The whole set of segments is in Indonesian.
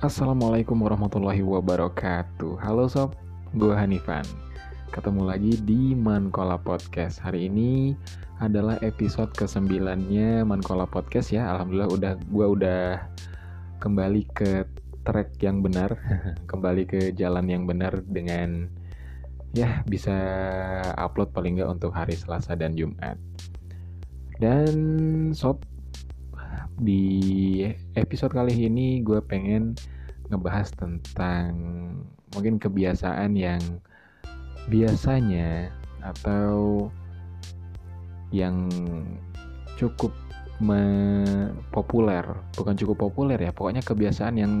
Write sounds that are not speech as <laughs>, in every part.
Assalamualaikum warahmatullahi wabarakatuh. Halo sob, gue Hanifan. Ketemu lagi di Mankola Podcast. Hari ini adalah episode ke-9 nya Mankola Podcast ya. Alhamdulillah udah gue udah kembali ke track yang benar <laughs> Kembali ke jalan yang benar dengan ya bisa upload paling nggak untuk hari Selasa dan Jumat. Dan sob di episode kali ini gue pengen ngebahas tentang mungkin kebiasaan yang biasanya atau yang cukup populer, bukan cukup populer ya, pokoknya kebiasaan yang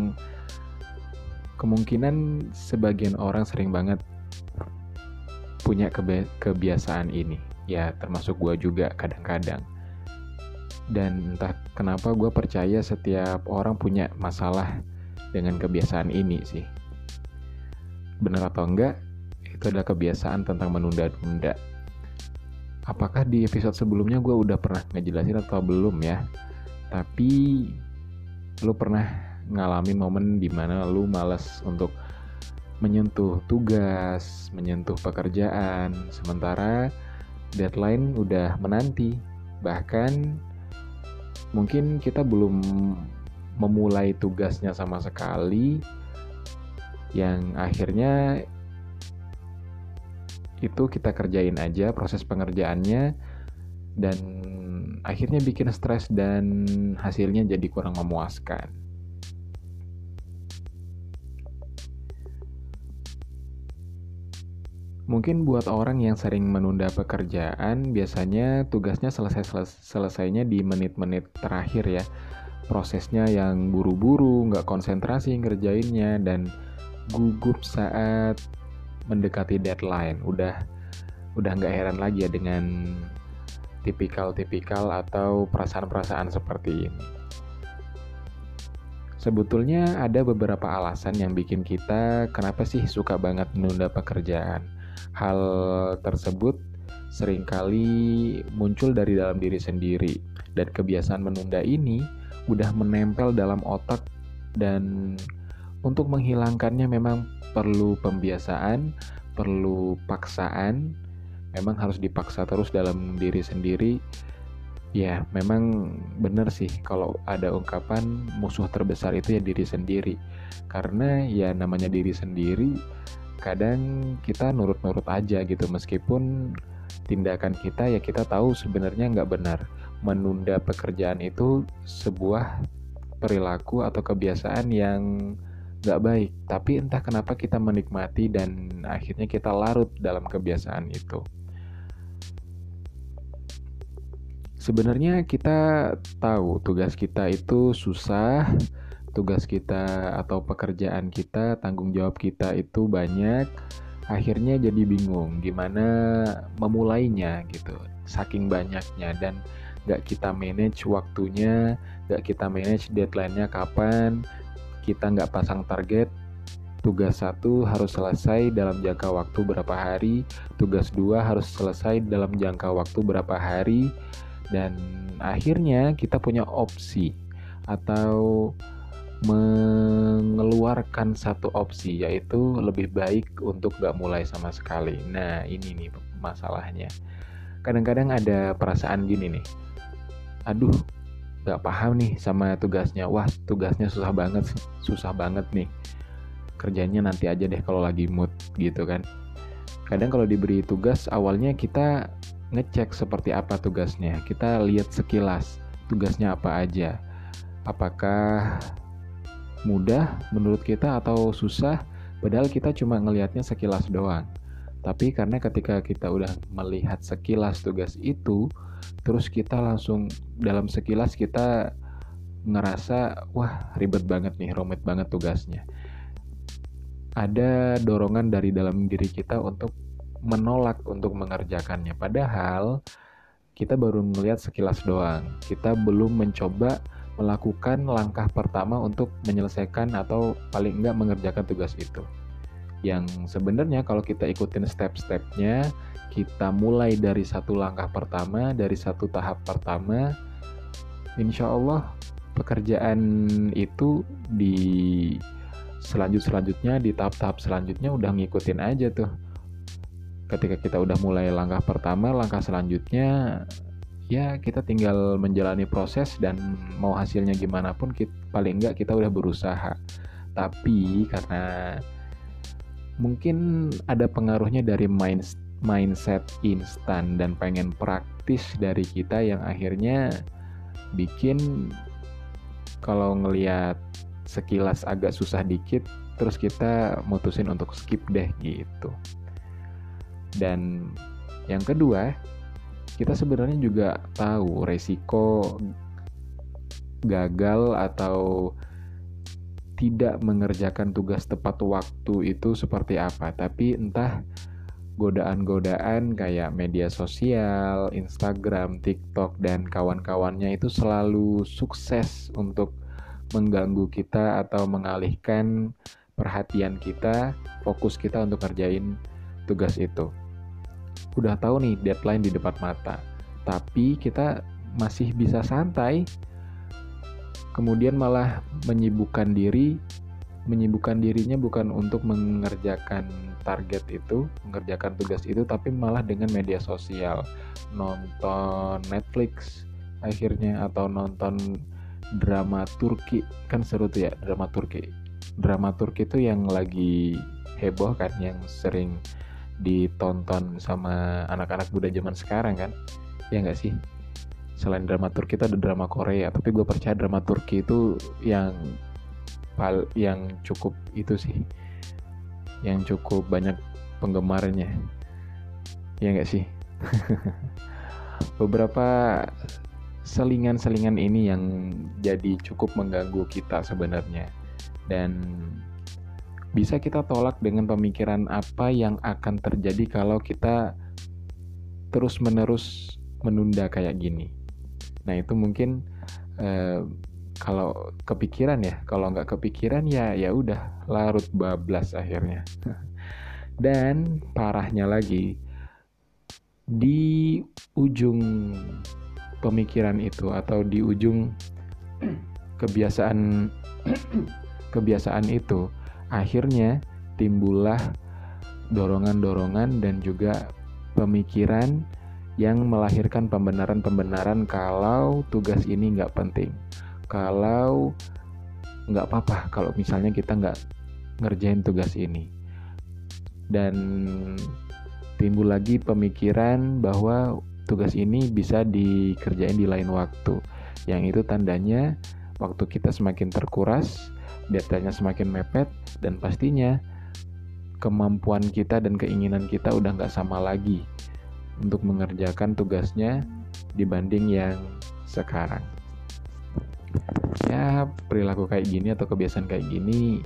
kemungkinan sebagian orang sering banget punya kebiasaan ini. Ya, termasuk gue juga kadang-kadang dan entah kenapa gue percaya setiap orang punya masalah dengan kebiasaan ini sih. Benar atau enggak itu adalah kebiasaan tentang menunda-nunda. Apakah di episode sebelumnya gue udah pernah ngejelasin atau belum ya? Tapi lu pernah ngalamin momen di mana lu males untuk menyentuh tugas, menyentuh pekerjaan, sementara deadline udah menanti. Bahkan mungkin kita belum memulai tugasnya sama sekali yang akhirnya itu kita kerjain aja proses pengerjaannya dan akhirnya bikin stres dan hasilnya jadi kurang memuaskan. Mungkin buat orang yang sering menunda pekerjaan, biasanya tugasnya selesai selesainya di menit-menit terakhir ya. Prosesnya yang buru-buru, nggak konsentrasi ngerjainnya, dan gugup saat mendekati deadline. Udah udah nggak heran lagi ya dengan tipikal-tipikal atau perasaan-perasaan seperti ini. Sebetulnya ada beberapa alasan yang bikin kita kenapa sih suka banget menunda pekerjaan Hal tersebut sering kali muncul dari dalam diri sendiri dan kebiasaan menunda ini udah menempel dalam otak dan untuk menghilangkannya memang perlu pembiasaan, perlu paksaan, memang harus dipaksa terus dalam diri sendiri. Ya, memang benar sih kalau ada ungkapan musuh terbesar itu ya diri sendiri. Karena ya namanya diri sendiri kadang kita nurut-nurut aja gitu. Meskipun tindakan kita ya kita tahu sebenarnya nggak benar. Menunda pekerjaan itu sebuah perilaku atau kebiasaan yang nggak baik. Tapi entah kenapa kita menikmati dan akhirnya kita larut dalam kebiasaan itu. Sebenarnya kita tahu tugas kita itu susah tugas kita atau pekerjaan kita, tanggung jawab kita itu banyak, akhirnya jadi bingung gimana memulainya gitu. Saking banyaknya dan gak kita manage waktunya, gak kita manage deadline-nya kapan, kita gak pasang target, tugas satu harus selesai dalam jangka waktu berapa hari, tugas dua harus selesai dalam jangka waktu berapa hari, dan akhirnya kita punya opsi atau mengeluarkan satu opsi yaitu lebih baik untuk gak mulai sama sekali. Nah ini nih masalahnya. Kadang-kadang ada perasaan gini nih, aduh gak paham nih sama tugasnya. Wah tugasnya susah banget, susah banget nih. Kerjanya nanti aja deh kalau lagi mood gitu kan. Kadang kalau diberi tugas awalnya kita ngecek seperti apa tugasnya. Kita lihat sekilas tugasnya apa aja. Apakah mudah menurut kita atau susah padahal kita cuma ngelihatnya sekilas doang. Tapi karena ketika kita udah melihat sekilas tugas itu terus kita langsung dalam sekilas kita ngerasa wah ribet banget nih rumit banget tugasnya. Ada dorongan dari dalam diri kita untuk menolak untuk mengerjakannya. Padahal kita baru melihat sekilas doang. Kita belum mencoba melakukan langkah pertama untuk menyelesaikan atau paling enggak mengerjakan tugas itu. Yang sebenarnya kalau kita ikutin step-stepnya, kita mulai dari satu langkah pertama, dari satu tahap pertama, insya Allah pekerjaan itu di selanjut selanjutnya di tahap-tahap selanjutnya udah ngikutin aja tuh ketika kita udah mulai langkah pertama langkah selanjutnya ya kita tinggal menjalani proses dan mau hasilnya gimana pun kita, paling enggak kita udah berusaha. Tapi karena mungkin ada pengaruhnya dari mind, mindset instan dan pengen praktis dari kita yang akhirnya bikin kalau ngelihat sekilas agak susah dikit terus kita mutusin untuk skip deh gitu. Dan yang kedua kita sebenarnya juga tahu resiko gagal atau tidak mengerjakan tugas tepat waktu itu seperti apa tapi entah godaan-godaan kayak media sosial, Instagram, TikTok, dan kawan-kawannya itu selalu sukses untuk mengganggu kita atau mengalihkan perhatian kita, fokus kita untuk kerjain tugas itu. Udah tahu nih deadline di depan mata, tapi kita masih bisa santai. Kemudian malah menyibukkan diri, menyibukkan dirinya bukan untuk mengerjakan target itu, mengerjakan tugas itu, tapi malah dengan media sosial, nonton Netflix akhirnya atau nonton drama Turki. Kan seru tuh ya drama Turki. Drama Turki itu yang lagi heboh kan yang sering ditonton sama anak-anak muda zaman sekarang kan? Ya nggak sih? Selain drama Turki itu ada drama Korea tapi gue percaya drama Turki itu yang pal yang cukup itu sih. Yang cukup banyak penggemarnya. Ya nggak sih? <laughs> Beberapa selingan-selingan ini yang jadi cukup mengganggu kita sebenarnya. Dan bisa kita tolak dengan pemikiran apa yang akan terjadi kalau kita terus-menerus menunda kayak gini. Nah itu mungkin eh, kalau kepikiran ya, kalau nggak kepikiran ya ya udah larut bablas akhirnya. <laughs> Dan parahnya lagi di ujung pemikiran itu atau di ujung <clears throat> kebiasaan <clears throat> kebiasaan itu akhirnya timbullah dorongan-dorongan dan juga pemikiran yang melahirkan pembenaran-pembenaran kalau tugas ini nggak penting kalau nggak apa-apa kalau misalnya kita nggak ngerjain tugas ini dan timbul lagi pemikiran bahwa tugas ini bisa dikerjain di lain waktu. Yang itu tandanya waktu kita semakin terkuras, datanya semakin mepet, dan pastinya kemampuan kita dan keinginan kita udah nggak sama lagi untuk mengerjakan tugasnya dibanding yang sekarang. Ya, perilaku kayak gini atau kebiasaan kayak gini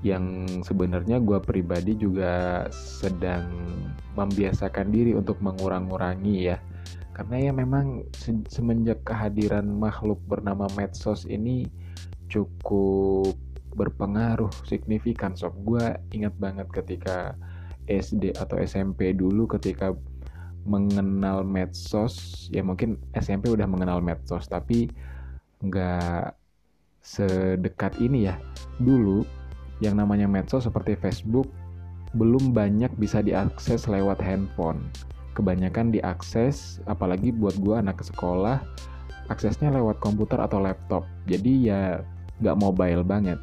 yang sebenarnya gue pribadi juga sedang membiasakan diri untuk mengurang-ngurangi ya karena ya memang se semenjak kehadiran makhluk bernama medsos ini cukup berpengaruh signifikan sob gue ingat banget ketika SD atau SMP dulu ketika mengenal medsos ya mungkin SMP udah mengenal medsos tapi nggak sedekat ini ya dulu yang namanya medsos seperti Facebook belum banyak bisa diakses lewat handphone. Kebanyakan diakses, apalagi buat gue anak ke sekolah, aksesnya lewat komputer atau laptop. Jadi ya nggak mobile banget.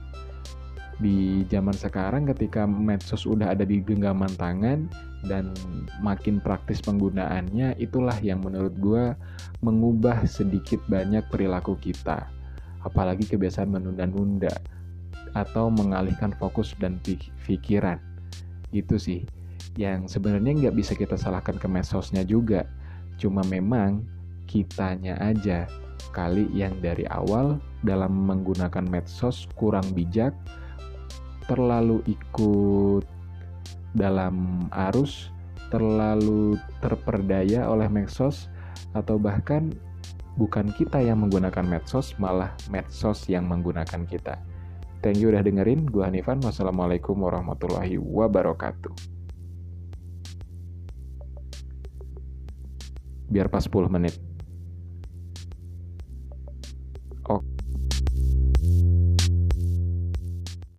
Di zaman sekarang ketika medsos udah ada di genggaman tangan dan makin praktis penggunaannya, itulah yang menurut gue mengubah sedikit banyak perilaku kita. Apalagi kebiasaan menunda-nunda atau mengalihkan fokus dan pikiran. Itu sih yang sebenarnya nggak bisa kita salahkan ke medsosnya juga. Cuma memang kitanya aja kali yang dari awal dalam menggunakan medsos kurang bijak, terlalu ikut dalam arus, terlalu terperdaya oleh medsos, atau bahkan bukan kita yang menggunakan medsos, malah medsos yang menggunakan kita. Thank you udah dengerin. Gua Hanifan. Wassalamualaikum warahmatullahi wabarakatuh. Biar pas 10 menit.